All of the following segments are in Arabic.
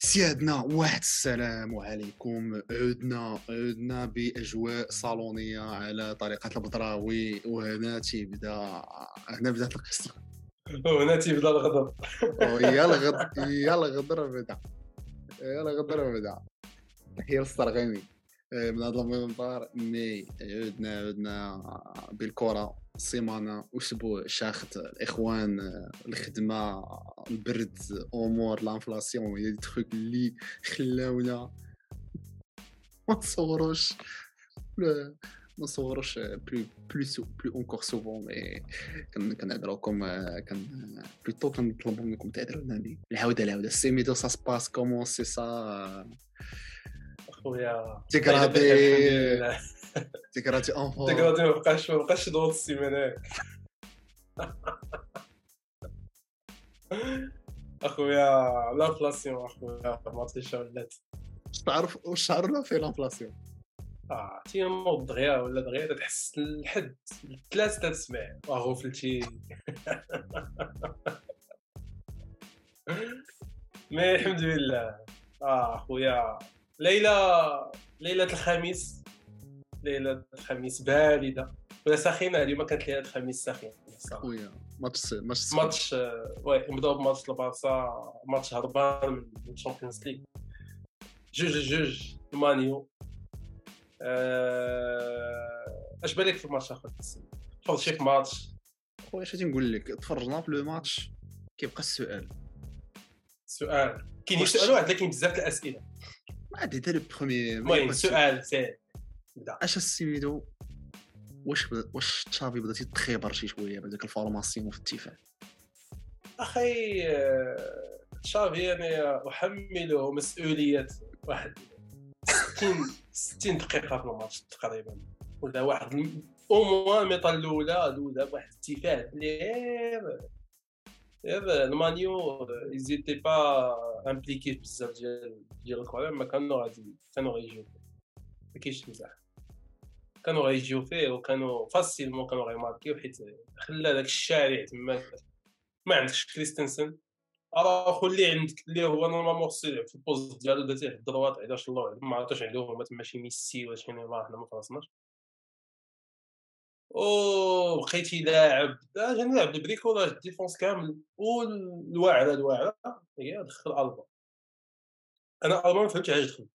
سيادنا واحد السلام عليكم. عدنا عدنا بأجواء صالونية على طريقة البدراوي وهنا تيبدا هنا بدات القصة. وهنا تيبدا الغضب ويا الغد يا الغدر بدا يا الغدر بدا تحية للصرغيمي من هذا المنبر مي عدنا عدنا بالكرة. سيمانه أسبوع شاخت الإخوان الخدمة البرد أمور لانفلاسيون هي دي تخوك اللي خلاونا. ما تصوروش ما نصوروش بلو بلو سو بلو اونكور سوفون مي كنهضروكم كان بلوتو كنطلبوا منكم تعذروا لنا العودة. العوده سيميدو سا سباس كومون سي سا خويا تيكراتي تيكراتي انفون تيكراتي ما بقاش ما بقاش ضغط السيمانه أخويا لانفلاسيون أخويا ما عرفتش ولات. واش تعرف واش تعرفنا في لانفلاسيون آه تي نوض دغيا ولا دغيا تحس الحد ثلاث تسمع وغفلتي مي الحمد لله. آه خويا ليلة ليلة الخميس. ليلة الخميس باردة. ولا ساخنة اليوم كانت ليلة الخميس ساخنة خويا ماتش ماتش ماتش oui نبدأو بماتش البارسا ماتش هربان من ال Champions League. جوج جوج magnifique اش بالك في الماتش اخر تفرج شي ماتش. خويا اش نقول لك؟ تفرجنا في le match كيبقى السؤال. سؤال. كاين سؤال واحد لكن بزاف الأسئلة. ما حتى le premier المهم سؤال سهل بدا اش السيميدو واش بدا واش تشافي بدا تيتخيبر شي شوية بهذاك ال formation في الدفاع أخي تشافي أنا احمله مسؤوليه واحد 60 60 دقيقه في الماتش تقريبا ولا واحد au moins الميطا الاولى الاولى بواحد الدفاع غير غير المانيو ايزيتي با امبليكي بزاف ديال ديال الكره ما كانوا غادي كانوا غيجيو ما كاينش مزاح كانوا غيجيو فيه وكانوا فاسيلمون كانوا غيماركيو حيت خلى داك الشارع تما ما عندكش كريستنسن اراخو اللي عندك اللي هو نورمالمون خصو يلعب في البوست ديالو دازي في الدروات علاش الله ما عرفتش عندهم تما شي ميسي ولا شي نيمار حنا ما فراسناش أو بقيتي لاعب أجي نلعب البريكولاج الديفونس كامل. والواعرة الواعرة هي دخل ألبا. أنا ألبا ما فهمتش علاش دخل.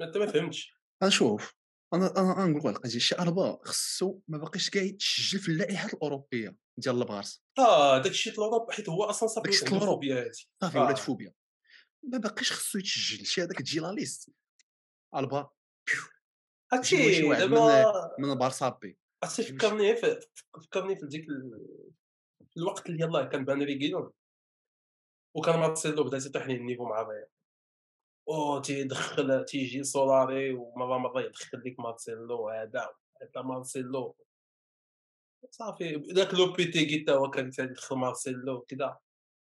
انت ما فهمتش. شوف أنا أنا نقول لك القضية شي ألبا خصو ما باقيش كاع يتسجل في اللائحه الأوروبية ديال البارسا. آه داك الشيء الأوروب حيت هو أصلا صافي داك فوبيا هادي. صافي آه. ولات فوبيا. ما باقيش خصو يتسجل. شي هذاك تجي لا ليست البا هادشي شي واحد دابا من البارسا بي عرفتي فكرني في فكرني في ديك ال- في الوقت اللي يلاه كان بان ريغيلون وكان مارسيلو بدا تيطيح ليه النيفو مع الريال أو تيدخل تيجي سولاري ومرة مرة يدخل لك مارسيلو هذا هذا مارسيلو صافي داك لوبيتيغي حتى هو كان تيدخل مارسيلو كذا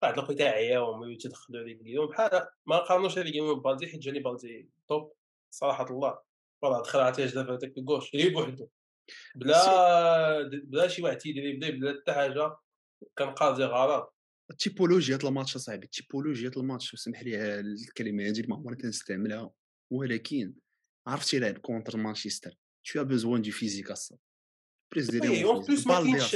بعد لقيتها عياهم تيدخلوا ريغيلون بحال ما قارنوش ريغيلون ببالدي حيت جاني بالدي توب صراحة الله. فوالا دخل عرفتي اش دابا داك الكوش غير بوحدو بلا بلا شي واحد تيدريبلي بلا حتى حاجة كان قاضي غلط. تيبولوجيا الماتش أصاحبي تيبولوجيا الماتش وسمح لي الكلمة هذه ما عمري كنستعملها ولكن عرفتي لعب كونتر مانشستر تو از بوزوان دو فيزيك اصاحبي بريز وي اون بليس ما كاينش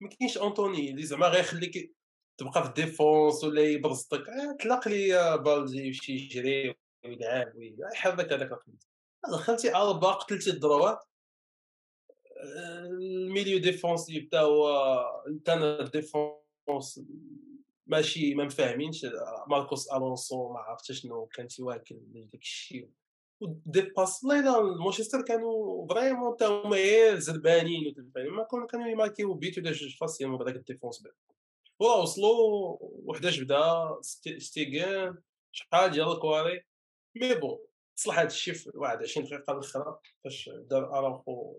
ما كاينش انطوني اللي زعما غيخليك تبقى في الديفونس ولا يبرزطك تلاق لي بالدي يمشي يجري ويلعب ويحرك هذاك دخلتي اربعه قتلتي الدروات الميليو ديفونسيف حتى هو كان الديفونس ماشي ما مفاهمينش ماركوس ألونسو ما عرفتش شنو كان تيواكل داك الشيء. ودي باس يلا مانشستر كانوا فريمون حتى هما غير زربانين ما كانوا كانوا يماركيو بيت ولا جوج فاسيل بهذاك الديفونس بعد ولا وصلوا وحداش بدا ستي- ستيغان شحال ديال الكواري مي بون صلح هذا الشيء في واحد 20 دقيقة الأخرى فاش دار أراخو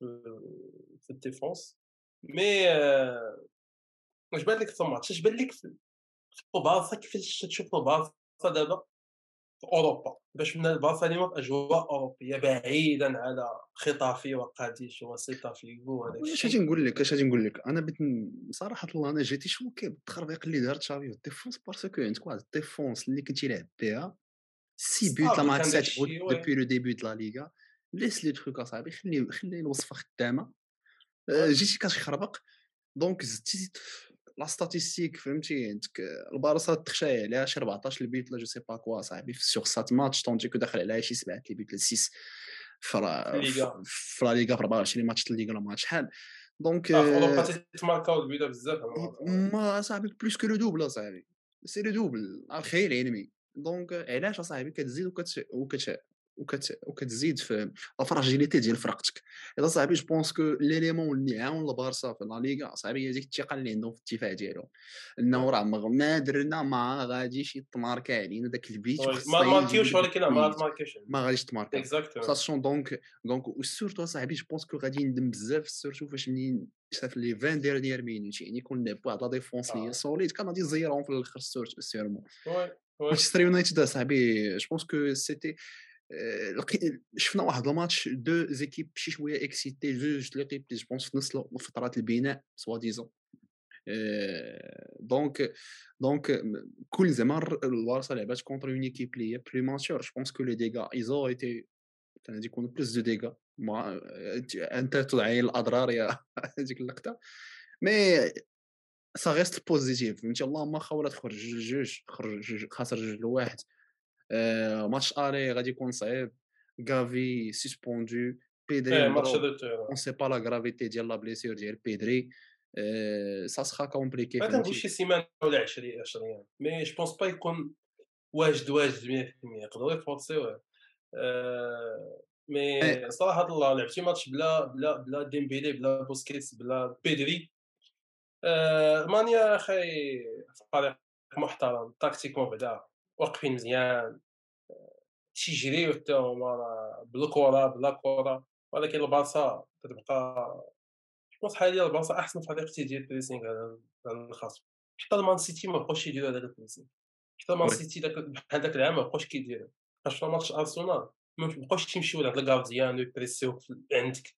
في- الديفونس. مي آه، واش بان لك في الماتش؟ اش بان لك في البارسا كيفاش تشوف البارسا دابا؟ في أوروبا. باش من البلاصه اليوم في أجواء أوروبية بعيدا على خطافي وقاديش وسيطافيغو هذاك الشيء. اش غادي نقول لك؟ اش غادي نقول لك؟ أنا بت صراحة الله أنا جيتي شوكي بالتخربيق اللي دار تشافي في الديفونس؟ باسكو عندك واحد الديفونس اللي كنتي لاعب بها سي بوت لا معك سات بوت لو ديبي دو لا ليغا. ليس لي تخوك أصاحبي خلي خلي الوصفه خدامة. جيتي كتخربق دونك زدتي لا ستاتيستيك فهمتي؟ عندك البارسا تخشى عليها شي 14 البيت لا جو سي با كوا صاحبي في سيغ سات ماتش طونتيكو داخل عليها شي 7 البيت ل 6 في لا ليغا في 24 ماتش الليغا ولا ماتش شحال دونك تماركاو البيضة بزاف ما صاحبي بلوس كو لو دوبل أصاحبي. سي لو دوبل الخير العلمي دونك علاش أصاحبي؟ كتزيد وكت وكت وكت وكتزيد في الفراجيليتي ديال فرقتك. إذا صاحبي جو بونس كو ليليمون اللي عاون البارسا في لا ليغا صاحبي هي ديك الثقة اللي عندهم في الدفاع ديالهم. إنه راه ما درنا ما غاديش يتماركا علينا داك البيت ما ماركيوش ولكن ما تماركيوش ما غاديش تماركا ساشون دونك دونك وسورتو صاحبي جو بونس كو غادي يندم بزاف سورتو فاش منين شاف لي 20 ديرنيير مينوت يعني كون لعب واحد لا ديفونس اللي سوليد كان غادي يزيرهم في الآخر سيرمون مانشستر يونايتد صاحبي جو بونس كو سيتي شفنا واحد الماتش دو زيكيب شي شوية إكسيتي جوج ليكيب جو بونس في نفس فترات البناء سوا ديزون. دونك دونك كل زمان البارسا لعبات كونتر اون ايكيب لي بلي ماتور جو بونس كو لي ديغا ايزو ايتي كان غادي يكونوا بلوس دو ديغا انت تدعي الأضرار يا هذيك اللقطة. مي سا ريست بوزيتيف فهمتي؟ اللهم واخا ولا تخرج جوج خرج خاسر جوج لواحد. آه، ماتش الي غادي يكون صعيب غافي سسبوندو بيدري ماتش اون سي با لا غرافيتي ديال لا بليسيور ديال بيدري سا سخا كومبليكي ما تنقول شي سيمانه ولا 20 20 مي جو بونس با يكون واجد واجد 100% يقدروا يفورسيوه mais صراحة الله لعبتي ماتش بلا بلا بلا ديمبيلي بلا بوسكيتس بلا بيدري المانيا أخي فريق محترم tactiquement بعدا واقفين مزيان تيجريو حتى هما بالكره بلا كره ولكن البارسا كتبقى jeu حاليا البارسا أحسن فريق تيدير pressing على الخصم حتى المان سيتي ما بقاوش يديروا هذاك ال pressing حتى المان سيتي بحال داك العام ما بقاوش كيديروا. فاش ماتش أرسنال ما بقاوش تيمشيو لعند ال gardien ويبريسيو عندك.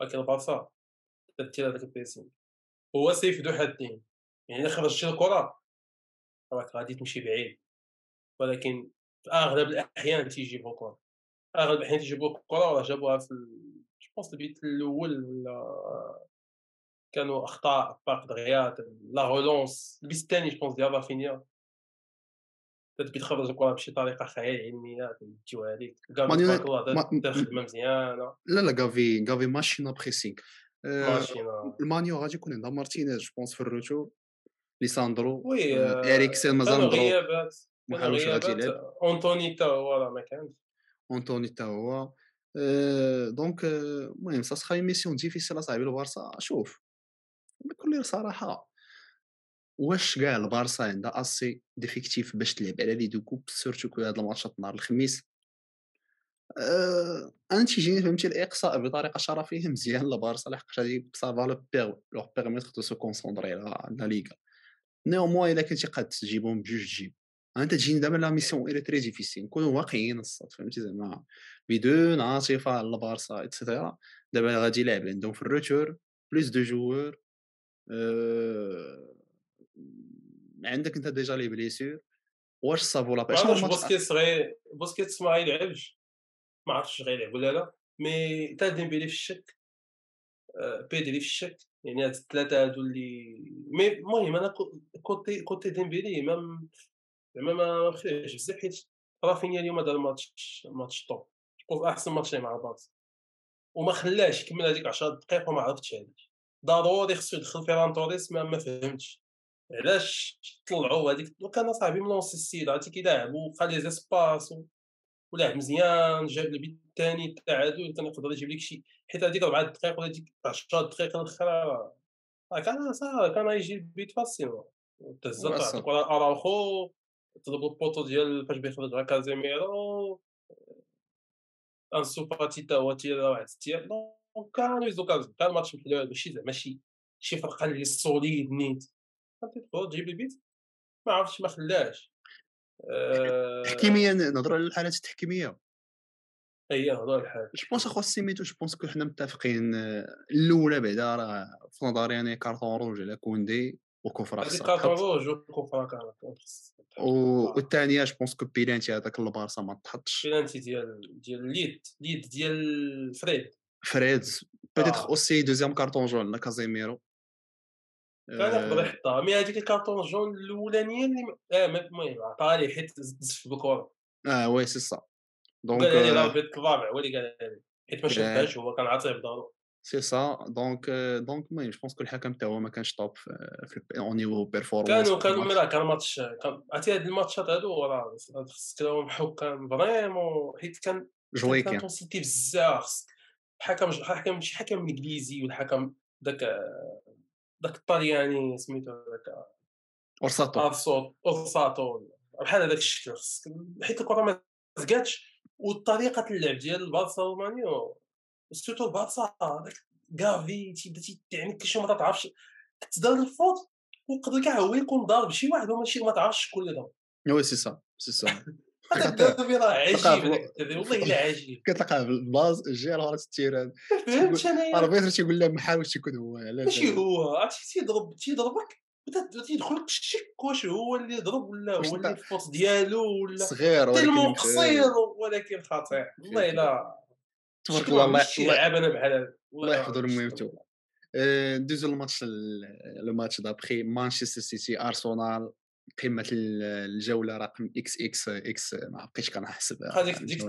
ولكن البارسا دير هذاك ال pressing هو سيف ذو حدين. يعني إلا خرجتي الكرة راك غادي تمشي بعيد. ولكن في اغلب الأحيان تيجيبوا كره اغلب الأحيان تيجيبوا كره جابوها في je pense ال but الأول ولا كانوا أخطاء باق دغيا لا غولونس البيت الثاني جو بونس ديال رافينيا تبي تخرج الكره بشي طريقة خيال علمية تجيو هذيك تبارك الله دار خدمه مزيانة. لا لا غافي غافي ماشينا بريسينغ ماشينا. المانيو غادي يكون عندها مارتينيز جو بونس في الروتور ليساندرو اريكسن مازال غيابات. ما حاولش غادي يلعب اونتوني حتى هو راه ما كانش. اونتوني حتى هو. donc المهم ça sera mission difficile أصاحبي البارسا شوف. بكل صراحة واش كاع البارسا عندها assez d'effectif باش تلعب على les deux coupes surtout que هاد الماتشات نهار الخميس؟ أه أنا تيجيني فهمتي الإقصاء بطريقة شرفية مزيان لبارسا لحقاش غادي ça va leur per leur permettre de se concentrer على لا ليغا néanmoins إلا كنتي قاد تجيبهم بجوج تجيب أنت تجيني دابا la mission elle est très difficile نكونوا واقعيين الصاد فهمتي زعما؟ بدون عاطفة على البارسا et cetera دابا غادي يلعب عندهم في ال retour plus de joueurs أه... عندك أنت déjà les blessures واش صافو لا بيش واش بوسكيتس غي بوسكيتس ما غيلعبش ما عرفتش غيلعب ولا لا. mais تا ديمبيلي في الشك أه، بيدري في الشك. يعني هاد الثلاثة هادو اللي mais المهم أنا côté côté ديمبيلي ما زعما ما بخيرش بزاف حيت رافينيا اليوم دار match match top. شوف أحسن ماتش مع البارسا. وما خلاش يكمل هذيك 10 دقائق وما عرفتش علاش ضروري خصو يدخل فيران توريس ما, ما فهمتش. علاش طلعوا هذيك؟ وكان صاحبي ملونسي السيد عرفتي كيلعب وخا les espaces ولعب مزيان جاب ال but الثاني التعادل كان يقدر يجيب لك شي. حيت هذيك 4 دقائق ولا ديك 10 دقائق الاخرى كان صار كان يجي البيت فاسيل تهزت أراوخو. طلبوا البوطو ديال فاش بيخرج على كازيميرو انسو فاتي تا هو تير واحد التير دونك كانوا يزوكازيون كان ماتش محلول ماشي زعما شي شي فرقة اللي سوليد نيت. فهمتي تجيب البيت ما عرفتش ما خلاش التحكيميه نهضروا على الحالات التحكيمية. هي هضر الحال جو بونس اخو سيميتو جو بونس كو حنا متفقين آه، الاولى بعدا راه في نظري أنا كارطون روج على كوندي وكفر و- والثانيه جو بونس كو بيلانتي هذاك البارسا ما تحطش؟ بيلانتي ديال ديال ليد ليد ديال فريد. فريد. بيتيتر آه. اوسي دوزيام كارطون جون لا كازيميرو كان يقدر آه، يحطها مي هذيك الكارطون جون الأولانية اللي آه المهم عطاها ليه حيت زف بالكره آه وي سي سا دونك قال لي آه، راه البيت الرابع هو اللي قال لي. حيت ما شافهاش هو كان عاطيه بدارو. c'est ça donc donc المهم je pense que الحكم تا هو ما كانش top في en niveau performance كانوا كانوا mais راه كان ماتش عرفتي هاد الماتشات هادو راه خصك لهم حكام vraiment حيت كان jeu كان intensité بزاف حكم حكم شي حكم إنجليزي والحكم داك داك الطلياني سميتو داك ورساتو ارسو أورساتو بحال هذاك الشكل خصك حيت الكرة ما زكاتش وطريقه اللعب ديال البارسا ومانيو surtout البارسا داك غافي تيبدا تيعني كل شيء ما تعرفش تدار ال faute ويقدر كاع هو يكون ضارب شي واحد وماشي ما تعرفش شكون اللي ضرب. وي سي سا سي سا. راه والله إلا عجيب. كتلقاه في البلاص الجهه الاخرى ال terrain فهمت انايا ال arbitre تيقول له محال واش تيكون هو علاش ماشي هو عرفتي تيضرب تيضربك تيدخل لك الشك واش هو اللي ضرب ولا هو اللي ال faute ديالو ولا صغير ولكن تلمو قصير ولكن خطير. والله إلا تبارك الله الله لعاب أنا بحال هذا. الله يحفظو المهمتو آه، ندوزو للماتش ال- le match d'après. مانشستر سيتي أرسنال. قمة ال- الجولة رقم X X X ما بقيتش كنحسب ديك. ديك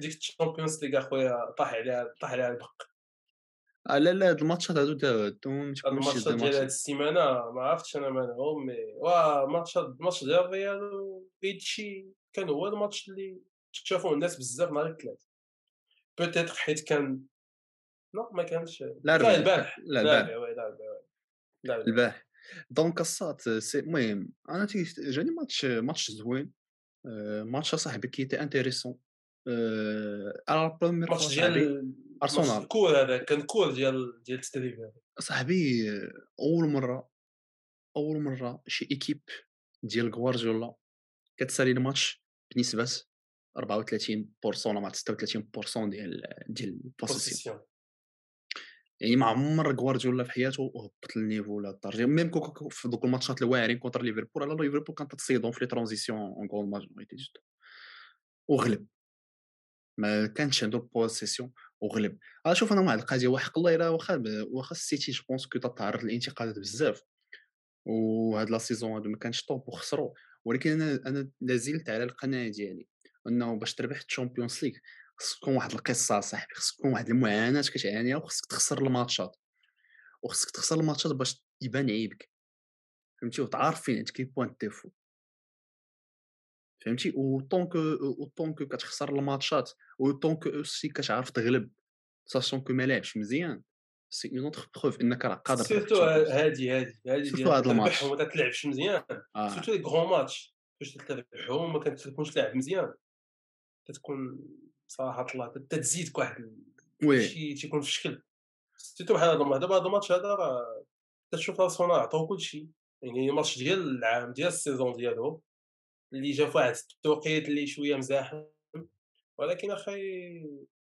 ديك ال Champions League أخويا طاح عليها طاح عليها البق آه، لا لا هاد الماتشات هادو الماتشات ديال هاد السيمانة ما عرفتش أنا مالهم mais وا ماتشات الماتش ديال الريال ويتشي كان هو الماتش اللي شافوه الناس بزاف نهار الثلاث. بوتيتر حيت كان لا ما كانش لا. البارح لا البارح. لا البارح دونك الصات سي المهم أنا جاني ماتش ماتش زوين آه، ماتش اصاحبي كي تي انتيريسون على بروميير ماتش ديال أرسنال. ماتش الكور هذا كان كور ديال ديال التدريب هذا صاحبي أول مرة أول مرة شي équipe ديال غوارديولا كتسالي الماتش بنسبه 34% ولا مع 36% ديال ديال ال possession. يعني ما عمر غوارديولا في حياته هبط لل niveau ولا الدرجه même que- في دوك الماتشات الواعرين contre ليفربول على ليفربول كانت تصيدهم في les transitions en contre majorité juste وغلب. ما كانش عنده ال possession وغلب. أنا شوف أنا مع القضية وحق الله إلا واخا واخا السيتي je pense que تتعرض للانتقادات بزاف. وهاد la saison هادو ما كانش top وخسروا ولكن أنا أنا لازلت على القناعة ديالي. انه باش تربح الشامبيونز ليغ خصك تكون واحد القصة صاحبي خصك تكون واحد المعاناة كتعانيها وخصك تخسر الماتشات. وخصك تخسر الماتشات باش يبان عيبك. فهمتي؟ وتعرف فين عندك les points défauts فهمتي؟ و donc و donc كتخسر الماتشات و donc aussi كتعرف تغلب. sachant que ما لعبش مزيان. c'est une autre preuve إنك راه قادر surtout. هادي هادي هادي surtout هاد الماتش. تربحهم وما تلعبش مزيان. آه. surtout les grands matchs فاش تربحهم ما كتكونش لاعب مزيان. تتكون صراحة الله تتزيدك واحد oui. شي تيكون في شكل. surtout بحال هذا دابا هذا الماتش هذا راه تشوف ارسنال عطاو كلشي. يعني ماتش ديال العام ديال ال saison ديالو اللي جا في واحد التوقيت اللي شوية مزاحم. ولكن أخي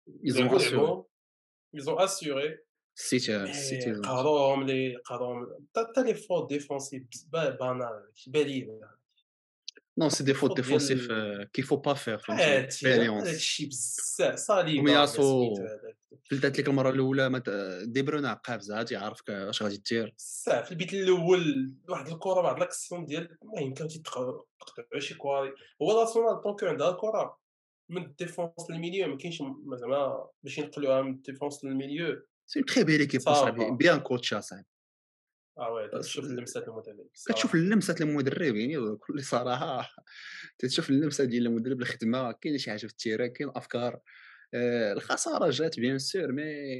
يزون اسيوري يزون اسيوري السيتي إيه، قهروهم لي قهروهم حتى لي فوت ديفونسيف بانال بالين نو سي دي فوت فوت ديفونسيف ديال- كي فو با هادشي فهمتي باليونس هادشي بزاف ومياسو قلت لك المره الأولى دي بروين عقاب زاد يعرفك اش غادي دير بزاف في البيت الأول واحد الكرة واحد لاكسيون ديال المهم كانوا تيتقطعوا شي كواري. هو لارسنال donc عندها الكره من ال défense لل milieu ما كاينش زعما باش ينقلوها من ال défense لل milieu. c'est très bien équipe. صاحبي bien coach صاحبي آه oui تشوف اللمسات المدرب كتشوف اللمسه المدرب يعني بكل صراحة تشوف اللمسة ديال المدرب الخدمة كاين شي حاجة في ال terrain كاين أفكار آه، الخسارة جات bien sûr mais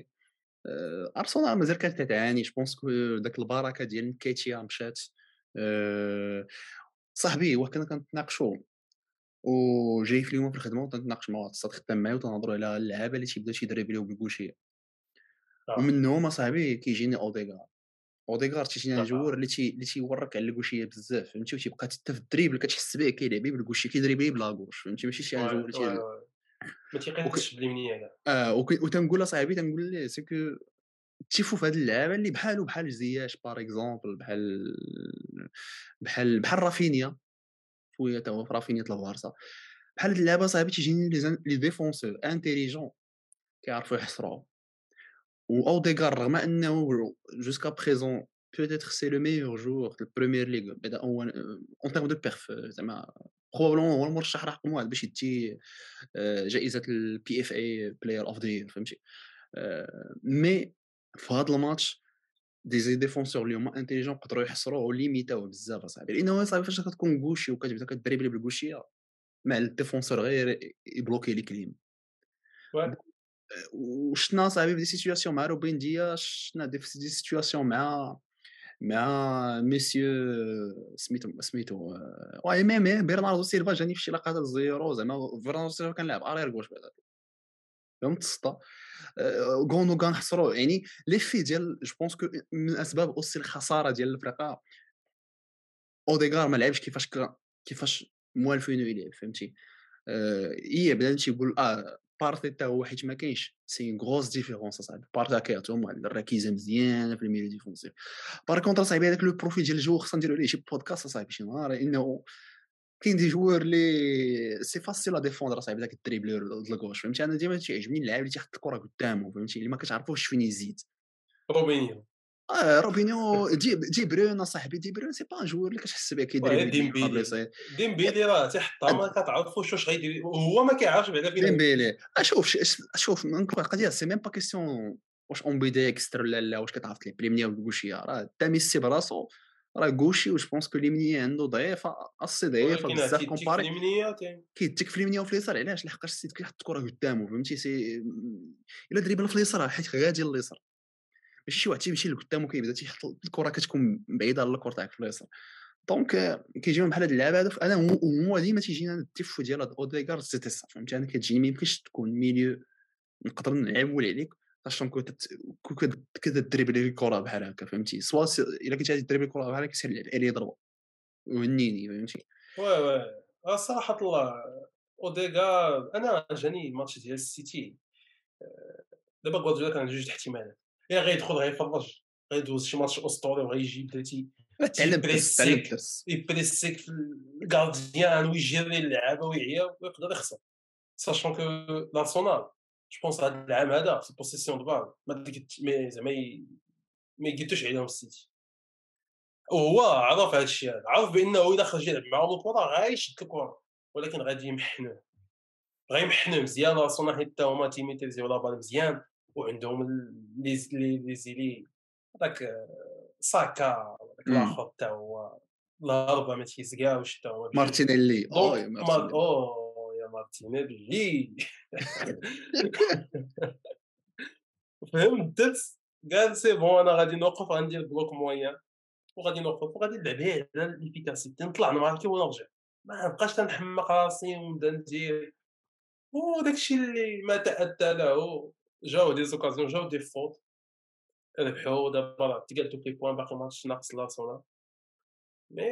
آه، ارسنال مازال كانت تعاني je pense داك البركة ديال نكيتيا مشات آه، صاحبي هو كنا كنتناقشوا وجاي في اليوم في الخدمة وتنتناقش مع واحد الصاد خدام معايا وتنهضروا على اللعابة اللي تيبداو تيدريبليو بال gaucher آه. ومنهم اصاحبي كيجيني أوديغار. اوديغارد تيجينا joueur اللي تي اللي تيورك على ال gaucher بزاف فهمتي؟ وتيبقى حتى في ال dribble كتحس به كيلعب بال gaucher كيدريبلي ب la gauche فهمتي؟ ماشي شي joueur اللي ما تيقيدش باليمنيه كاع آه وتنقول اصاحبي تنقول ليه؟ c'est que تيشوف هاد اللعابه اللي بحالو بحال زياش par exemple بحال بحال بحال رافينيا. شوية تا هو في رافينيا البارسا بحال هاد اللعابه صاحبي تيجيني les défenseurs intelligents كيعرفوا يحصروا و اوديغار رغم انه jusqu'à présent peut-être c'est le meilleur joueur de Premier League بعدا هو en termes de perf زعما probablement هو المرشح رقم واحد باش يدي جائزه ال PFA Player of the Year فهمتي mais في هذا الماتش des défenseurs اللي هما intelligents قدروا يحصروه وليميتاوه بزاف اصاحبي لأنه صاحبي فاش كتكون gaucher وكتبدا كدريبلي بال gaucher مع ال défenseur غير يبلوكي ليك اليم وشنا صاحبي في des situations مع روبين ديا شنا des situations مع مع ميسيو سميتو سميتو واي ميم برناردو سيلفا جاني في شي لقطات الزيرو زعما برناردو سيلفا كان لاعب ارير كوش بعدا فهمت السطا غوندوغان حصرو يعني لي في ديال جو بونس كو من اسباب اوسي الخساره ديال الفرقه اوديغار ما لعبش كيفاش كيفاش موالفينو يلعب فهمتي هي بدا تيقول آه بارتي حتى هو حيت ما كاينش سي غروس ديفيرونس اصاحبي بارتي كيعطيهم الركيزه مزيانه في الميلي ديفونسيف par contre صاحبي هذاك le profil ديال ال jeu خصنا نديرو عليه شي بودكاست اصاحبي شي نهار انه كاين des joueurs اللي c'est facile à défendre صاحبي داك ال dribbleur ال gauche فهمتي أنا ديما تيعجبني اللاعب اللي تيحط الكره قدامه فهمتي اللي ما كتعرفوش فين يزيد روبينيو آه روبينيو دي دي برون اصاحبي دي برون c'est pas un joueur اللي كتحس به كيدير ديمبيلي. ديمبيلي؟ راه تيحطها ما كتعرفوش واش غيدير وهو ما كيعرفش بعدا فين ديمبيلي. شوف شوف القضية c'est même pas question واش اون بيدي اكستر ولا لا واش كتعرف لي. ولا كوشيه راه تا ميسي براسو راه كوشي و بونس كو ليمنيه عنده ضعيفة اسي ضعيفة بزاف كومباري. كيتك في اليمنيه وفي اليسار علاش؟ لحقاش السيد كيحط الكرة قدامه فهمتي؟ سي إلا دريبل في اليسار حيت غادي لليسار. ماشي شي واحد تيمشي لقدام وكيبدا تيحط الكرة كتكون بعيدة على الكرة تاعك في اليسار. دونك كيجيو بحال هاد اللعابه هادو أنا هو ديما تيجينا الديفو ديال هاد أوديغار سيتي سا فهمتي؟ أنا كتجيني ما يمكنش تكون ميليو نقدر نعول عليك كون كتدريبلي الكرة بحال هكا فهمتي؟ soit إلا كنت غادي تدريبلي الكرة بحال هكا سير لعب عليه ضربة. وهنيني فهمتي؟ oui oui. صراحة الله أوديغار أنا جاني الماتش ديال السيتي. دابا غوارديولا كان جوج احتمالات. يا غيدخل غيفرج غيدوز شي ماتش أسطوري وغيجيب بلاتي. يبريسيك في ال gardien ويجري اللعابة ويعيا ويقدر يخسر. sachant que لارسونال je pense هذا العام هذا في ال possession de balle ما زعما ما يقيتوش عليهم السيتي وهو عرف هذا الشيء هذا عرف بانه اذا خرج يلعب معاهم الكره غايشد الكره ولكن غادي يمحنوه غيمحنوه مزيان ارسنال حتى هما تي maîtriser و la balle مزيان وعندهم les les ailiers هذاك ساكا هذاك الآخر حتى هو الهربه ما تيزكاوش حتى هو مارتينيلي. اوه يا مارتينيلي. فهمت؟ قال c'est bon أنا غادي نوقف غندير bloc moyen وغادي نوقف وغادي نلعب على ال efficacité. نطلع نماركي ونرجع ما نبقاش تنحمق راسي ونبدا ندير. وداك الشيء اللي ما تأتى له. جاو des occasions جاو des fautes ربحوا دابا تقال دوك les points باقي ماتش ناقص لارسنال mais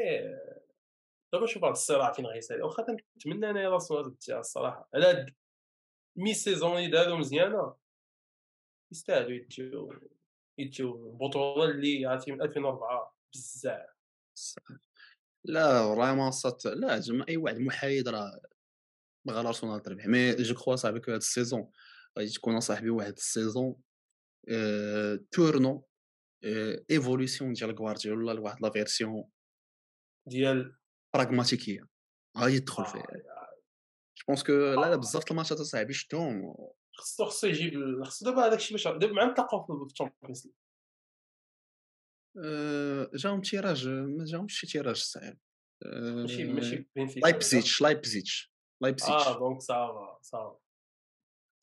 دابا شوف هاد الصراع فين غيسالي واخا كنتمنى انايا لارسنال تديها الصراحة. على هاد mi-saison اللي دارو مزيانة يستاهلوا يديو يديو البطولة اللي عرفتي من 2004 بزاف. لا vraiment صات لا زعما أي واحد محايد راه بغى لارسنال تربح mais je crois صاحبي هاد ال saison غادي تكون اصاحبي واحد ال saison أه tournant أه évolution ديال غوارديولا لواحد la version ديال pragmatique غادي يدخل فيها je pense que لا لا بزاف الماتشات اصاحبي شفتهم خصو خصو يجيب خصو دابا هذاك الشيء باش دابا مع نتلاقاو في الشامبيونز ليغ. جاهم tirage ما جاهمش شي tirage صعيب ماشي ماشي لايبزيتش لايبزيتش لايبزيتش آه donc ça va ça va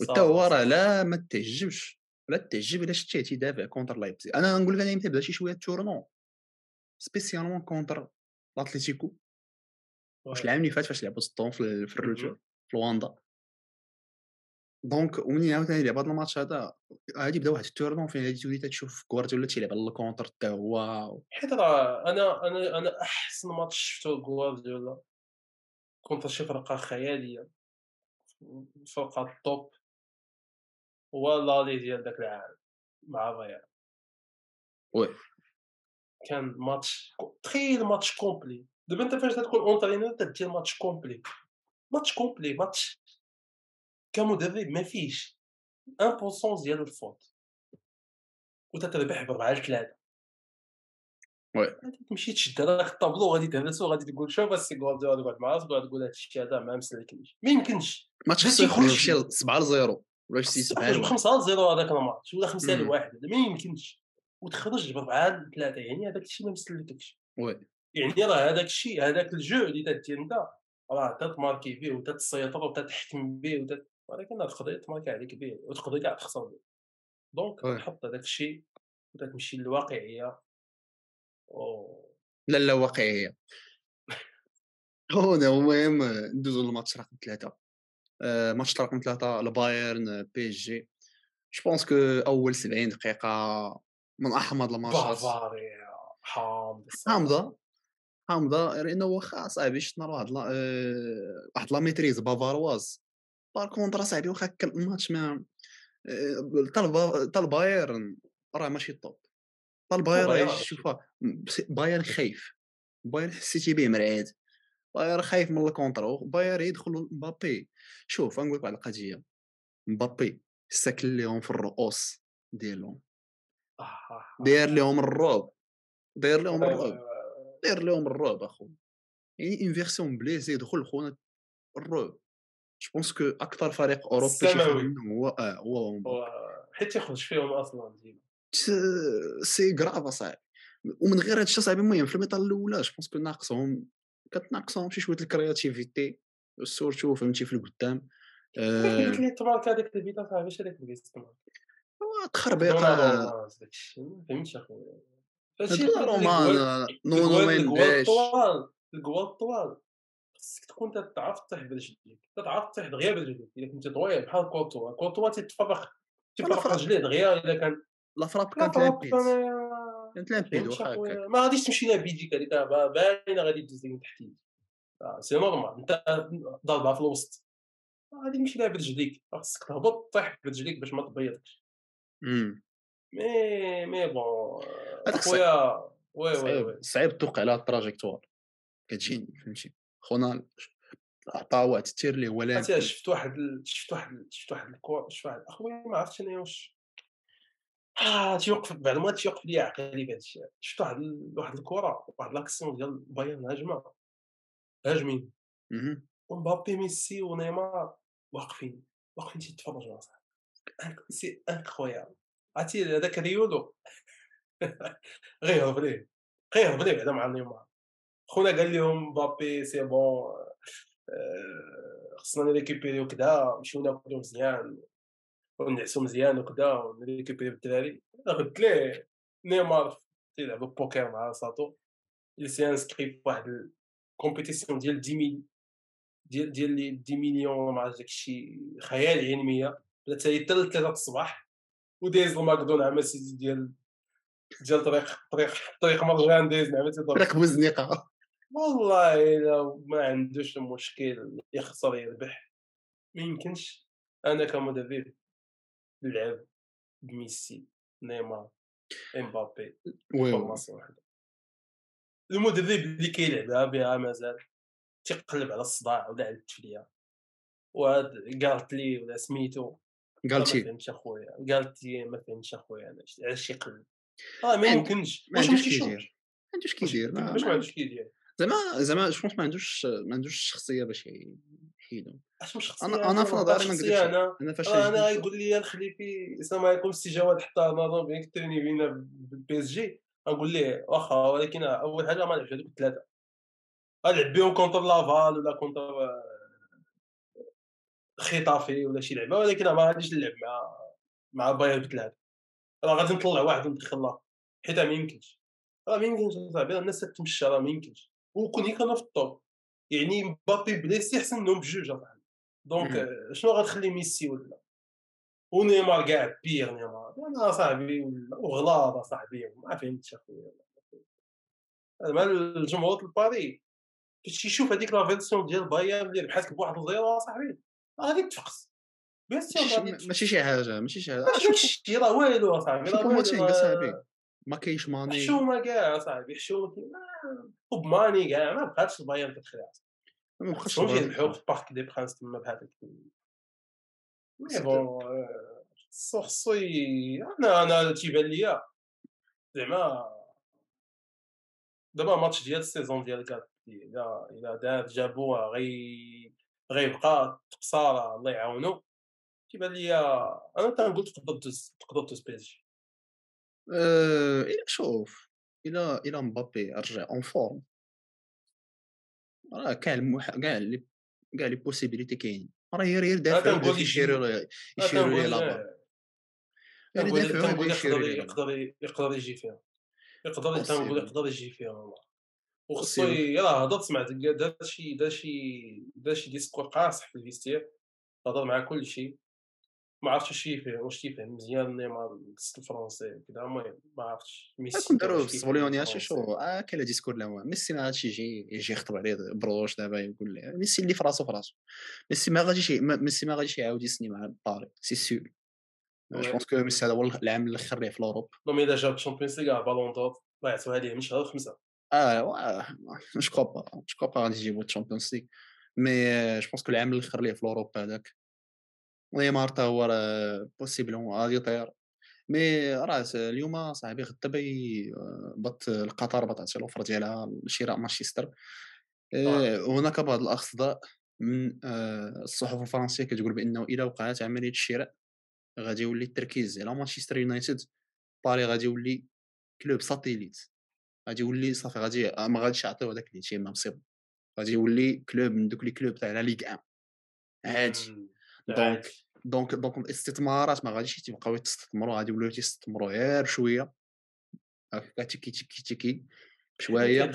وحتى هو راه لا ما تعجبش ولا تعجب إلا شتيه تيدافع contre لايبزيغ. أنا نقول لك أنا يمكن بدا شي شوية tournant spécialement contre لاتليتيكو واش العام اللي فات فاش لعبوا ستون في ال retour في الواندا donc ومنين عاوتاني لعب هاد الماتش هذا؟ غادي يبدا واحد ال tournant فين غادي تولي تشوف غوارديولا تيلعب على ال contre حتى هو حيت راه أنا أنا أنا أحسن ماتش شفتو غوارديولا. contre شي فرقة خيالية. فرقه ال top هو l'aller ديال داك العام مع بايرن oui. كان ماتش تخيل ماتش complet. دابا انت فاش تكون entraîneur تدير ماتش complet. ماتش complet ماتش كمدرب ما فيش. 1% ديال ال foot. وتتربح بربعه لثلاثة. oui. غادي تمشي تشد هذاك الطابلو غادي تهرسو غادي تقول شوف السي غوارديولا يقعد مع راسك وغادي تقول هذا الشيء هذا ما مسلكنيش ما يمكنش. ماتش بس خصو يخرج يخرج شي 7 ل 0 ولا شي 7 تخرج ل 1 بخمسة ل zéro هذاك الماتش ولا خمسة مم. لواحد هذا ما يمكنش. وتخرج بربعة لثلاثة يعني هذاك الشيء ما مسلككش. oui. يعني راه هذاك الشيء هذاك ال jeu اللي تدير انت راه تتماركي به وتتسيطر وتتحكم به وتت... ولكن راه تقدر تماركي عليك به وتقدر كاع تخسر به donc. تحط هذاك الشيء وتتمشي للواقعية. و... لا لا واقعية. هنا المهم ندوزو للماتش رقم ثلاثة. آه، ماتش رقم ثلاثة البايرن بي إس جي. je pense que أول 70 دقيقة من أحمض الماتشات بافاريا حامض حامضة حامضة لأنه واخا صاحبي شفنا واحد آه، واحد la maîtrise bavaroise par contre صاحبي واخا الماتش ما آه، تاع البايرن راه ماشي top. تاع البايرن بس- بايرن خايف. بايرن حسيتي به مرعاد بايرن خايف من ال contre بايرن يدخل مبابي. شوف غنقول لك واحد القضية. مبابي ساكن لهم في الرؤوس ديالهم. داير لهم الرعب. داير لهم الرعب. داير لهم الرعب أخو. يعني en version blessé يدخل خونا الرعب. je pense que أكثر فريق أوروبي. تيخاف منه هو آه هو. حيت تيخرج فيهم أصلا ديما. c'est grave اصاحبي ومن غير هادشي صاحبي المهم في ال mi-temps الأولى je pense que ناقصهم كتناقصهم شي شوية ال créativité surtout فهمتي في القدام. قلت آه، لي تمارك هذيك البيتا صاحبي اش هذاك البيت تمارك هو تخربيق آه، دوناروما داك الشيء ما فهمتش أخويا. فهادشي دوناروما نونو الكوال مينديش الطوال الكوال الطوال خصك تكون تعرف تطيح برجليك تعرف تطيح دغيا برجليك إلا كنتي طويل بحال كورتوا كورتوا تيتفرق تيفرق فرق. رجليه دغيا إلا كان لا فراب لا كانت أنا- كانت لامبيد فهمتش واخا أخويا. هكاك. ما غاديش تمشي لها بيديك هذيك با- باينة غادي تدوز لك من تحتيك آه، سي نورمال أنت ضاربها في الوسط. غادي تمشي لها برجليك خصك تهبط طيح برجليك باش ما تبيضكش. مم. mais mais bon هذاك خويا oui oui صعيب. توقع على ال trajectoire. كتجيني فهمتي. خونا عطا واحد ال tir ليه هو شفت واحد شفت واحد شفت واحد الكور شفت واحد أخويا ما عرفتش أنا واش آه تيوقف بعد ما تيوقف لي عقلي بهذا الشيء شفت واحد واحد الكرة واحد l'action ديال بايرن هجمه هاجمين. ومبابي ميسي ونيمار واقفين واقفين تيتفرجوا c'est incroyable. عرفتي هذاك Riolo. غيهرب ليه غيهرب ليه بعدا مع نيمار. خونا قال لهم مبابي c'est bon آه، خصنا نـ récupérer يو كدا نمشيو ناكلو مزيان. ونعسو مزيان وكدا ونـ récupérer يو الدراري قلت ليه نيمار تيلعبوا بوكر مع s'est inscrit في واحد ال compétition ديال 10 ميل ديال ديال les 10 مليون عرفت داكشي خيال علمي. بدات هي حتى 3 الصباح ودايز الماكدون مع سيدي ديال ديال طريق طريق طريق مرجان دايز مع تيضرب فريق بوزنيقة. والله إلا ما عندوش مشكل يخسر يربح. ما يمكنش. أنا كمدرب نلعب بميسي نيمار إمبابي وي. فورماسيون وحده المدرب اللي كيلعبها بها مازال تيقلب على الصداع ولا على التفلية. وهاد قالتلي ولا سميتو ما قالتي. فهمتش أخويا. قالتي ما فهمتش أخويا علاش يقلب. آه ما يمكنش. ما ما عندوش كيدير. ما عندوش كيدير ما- ما ما- عندوش كيدير. زعما زعما جو ما عندوش ما عندوش الشخصيه باش شخصية أنا أنا في نظري ما نكذبش أنا. أنا فاش أنا غيقول لي الخلي في السلام عليكم سي جواد حتى نظام بين التريني بينا بالبي اس جي غنقول ليه واخا ولكن أول حاجة ما نلعبش هذوك الثلاثة. غنلعب بهم contre Laval ولا contre آه، خيطافي ولا شي لعبة ولكن ما غاديش نلعب مع مع بايرن بثلاثه راه غادي نطلع واحد وندخل لاخر حيت ما يمكنش. راه ما يمكنش أصاحبي راه الناس تمشى راه ما يمكنش. وكون كان في الطوب. يعني مبابي بليسي أحسن منهم بجوج اصاحبي donc. آه، شنو غتخلي ميسي ولا ونيمار كاع بير نيمار. أنا صاحبي وغلاظ صاحبي ما فهمتش أخويا. مع الجمهور الباري كي تشوف هذيك لا فيرسيون ديال بايرن اللي ربحاتك بواحد الزيرو صاحبي غادي تفقس. ماشي شي حاجة ماشي شي حاجة. ماشي راه والو اصاحبي راه ما كاينش ماني. حشومه كاع أصاحبي حشومه طب ماني كاع ما بقاتش البايرن الخيار ما بقاتش يربحوا في بارك دي برانس تما بحال mais bon خصو خصو أنا أنا تيبان ليا. زعما دابا الماتش ديال ال saison ديال كاع إلا إلا دار جابوه غي غيبقى خساره الله يعاونو. كيبان ليا أنا كنقول تقدر تقدر دوز بي الا شوف الا الا مبابي رجع en forme راه كاع المح... كاع les كاع les possibilités كاينين. راه غير غير دافع يشيروا يشيروا ليه لابا يقدر يقدر يقدر يجي فيها. يقدر نقول يقدر يجي فيها والله. وخصو يلاه هضرت سمعت دار شي دار شي دار شي discours قاصح في ال vestiaire هضر مع كل شيء ما عرفتش واش يفهم واش تيفهم مزيان نيمار القصة الفرنسي كذا المهم ما عرفتش ميسي داروا في الصبليونية شو آه كاين discours لا ميسي ما غاديش يجي يجي يخطب عليه بروش دابا يقول له ميسي اللي في راسو في راسو ميسي ما غاديش ميسي ما غاديش يعاود يسني مع باري c'est sûr je pense que ميسي هذا هو العام الآخر ليه في l'Europe. non الا جاب ال Champions League Ballon d'Or ضيعتوها ليه من شهر خمسه آه je crois pas je crois pas غادي يجيبو ال Champions League mais je pense que العام الآخر ليه في l'Europe هذاك نيمار تا هو راه possiblement غادي يطير مي راه اليوم صاحبي غدا باي بط القطر بطات لوفر ديالها لشراء مانشستر. هناك بعض الاخطاء من الصحف الفرنسية كتقول بأنه اذا وقعت عملية الشراء غادي يولي التركيز على مانشستر يونايتد. باري غادي يولي كلوب ساتيليت. غادي يولي صافي غادي ما غاديش يعطيو هذاك الاهتمام مصيب غادي يولي كلوب من دوك لي كلوب تاع لا ليغ 1 عادي donc donc donc الاستثمارات ما غاديش تيبقاو يستثمروا غادي يوليو تيستثمروا غير شوية. هكا تيكي تيكي تيكي شوية.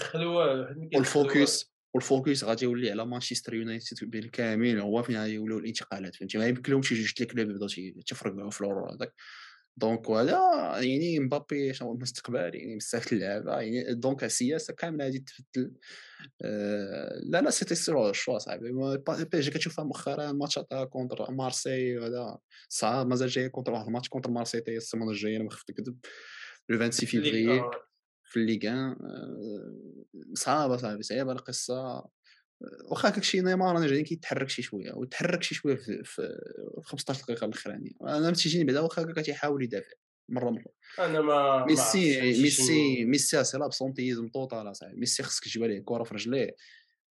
وال focus وال focus غادي يولي على مانشستر يونايتد بالكامل هو فين غادي يوليو الانتقالات فهمتي؟ ما يمكن لهمش جوج les clubs يبداو تيفرقعوا في l'Euro هذاك. donc وهذا يعني مبابي المستقبل يعني بزاف اللعابه يعني donc السياسة كاملة غادي تبدل. آه لا لا سيتي سيرو شوا صاحبي. بي جي كتشوفها مؤخرا ماتشات كونتر مارسي هذا صعب. مازال جاي كونتر واحد الماتش كونتر مارسي تاهي السيمانة الجاية ما خفت نكذب لو 26 فيفري في الليغان صعبة صاحبي صعيبة القصة. واخا داكشي نيمار أنا جاني كيتحرك شي شوية ويتحرك شي شوية في, في 15 دقيقة الأخرانية. أنا تيجيني بعدا واخا كيحاول يدافع مرة مرة. أنا ما ميسي ميسي ميسي c'est l'absentéisme total صاحبي ميسي خصك تجيب عليه كره في رجليه.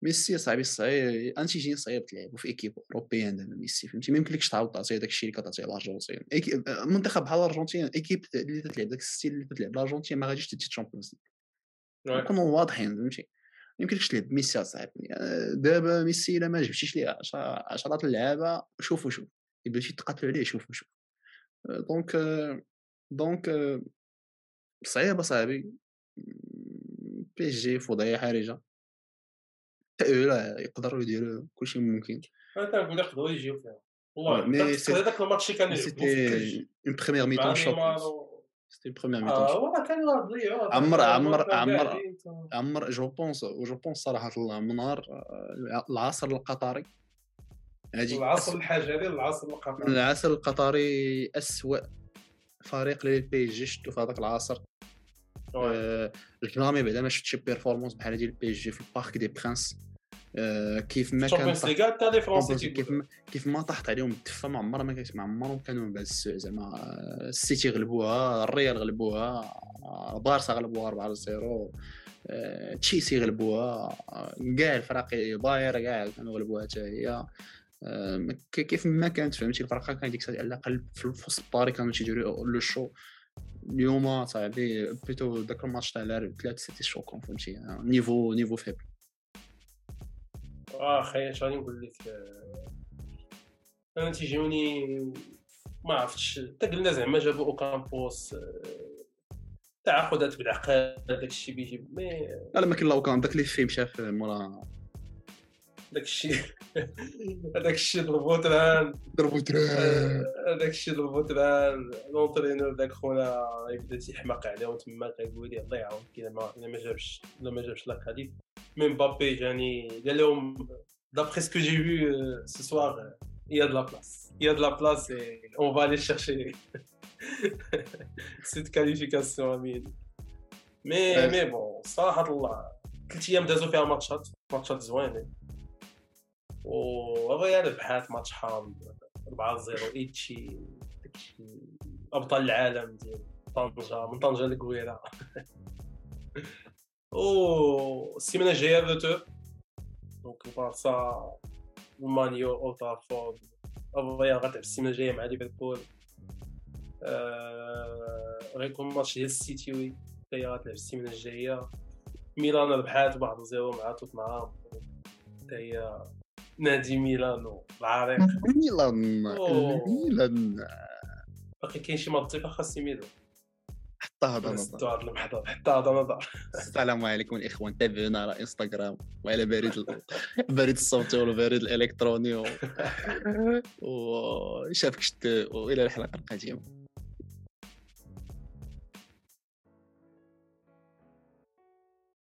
ميسي صاحبي صعيب intégrer صعيب تلعب في équipe européenne دابا ميسي فهمتي؟ ما يمكنلكش تعاود تعطيه داك الشيء اللي كتعطيه الأرجنتين. منتخب بحال الأرجنتين équipe اللي تلعب داك ال style اللي تلعب الأرجنتين ما غاديش تدي Champions نكونوا واضحين فهمتي؟ يمكنلكش تلعب ميسي أصاحبي دابا ميسي إلا ما جبتيش ليه عشرات اللعابه شوفوا شوف يبدا تقاتلوا عليه شوفوا شوف donc donc صعيبه صاحبي PSG في وضعيه حرجه يقدروا يديروا كلشي ممكن. أنا كنقول يقدروا يجيو فيها. والله هذاك الماتش كان c'était en première mi-temps choc c'était première mi-temps آه كان عمر عمر عمر عمر جو بونس جو بونس صراحة الله من نهار العصر القطري. هادي. العصر الحجري العصر القطري. العصر القطري اسوء فريق لل PSG شفتو في هذاك العصر. آه الكلامي بعدا ما شفتش performance بحال ديال ال PSG في ال Parc des Princes آه كيف ما كان كيف ما كيف ما طاحت عليهم الدفه ما عمرها ما ما عمرهم كانوا بعد زعما السيتي غلبوها الريال غلبوها بارسا غلبوها 4 0 تشيلسي غلبوها كاع الفرق باير كاع كانوا غلبوها حتى هي. كيف ما كانت فهمتي؟ الفرقة كانت ديك الساعة على الأقل في وسط باري كانوا تيديروا لو شو. اليوم صاحبي بيتو داك الماتش تاع العرب ثلاث سيتي شوكون فهمتي؟ نيفو نيفو فيبل. آه خي اش غادي نقول لك أنا تيجوني ما عرفتش حتى قلنا زعما جابوا اوكامبوس تعاقدات بالعقل داك الشيء بيجي مي لا ما كاين لا اوكام داك اللي فيه مشى في مورا داك الشيء هذاك الشيء ضربو تران ضربو تران هذاك الشيء ضربو تران لونترينور داك خونا يبدأ تيحماق عليهم تما كيقول لي الله يعاونك إلا ما إلا ما جابش إلا ما جابش لاك هذيك ميم بابي جاني قال لهم d'après ce que j'ai vu euh, ce soir, il y a de la place. Il y a de la place et on va aller chercher cette qualification, Amine. Mais, Ouais. mais bon, صراحة الله ثلاث أيام دازوا فيها ماتشات ماتشات زوينين والريال ربحات ماتش حامض 4 0 ايتشي داكشي ابطال العالم ديال طنجة من طنجة لكويرا و السيمانة الجاية الروتور دونك البارسا المانيو اولد ترافورد الريال غتلعب السيمانة الجاية مع ليفربول آه، غيكون ماتش ديال السيتي oui هي غتلعب السيمانة الجاية ميلان ربحات 1 0 مع توتنهام حتى هي نادي ميلانو العريق ميلان. ميلان باقي كاين شي منطقه خاص ميلان هاد المحضر حتى هذا نظر السلام عليكم الاخوان تابعونا على إنستغرام وعلى بريد ال- البريد الصوتي والبريد الإلكتروني و... وشافك شت وإلى الحلقة القادمه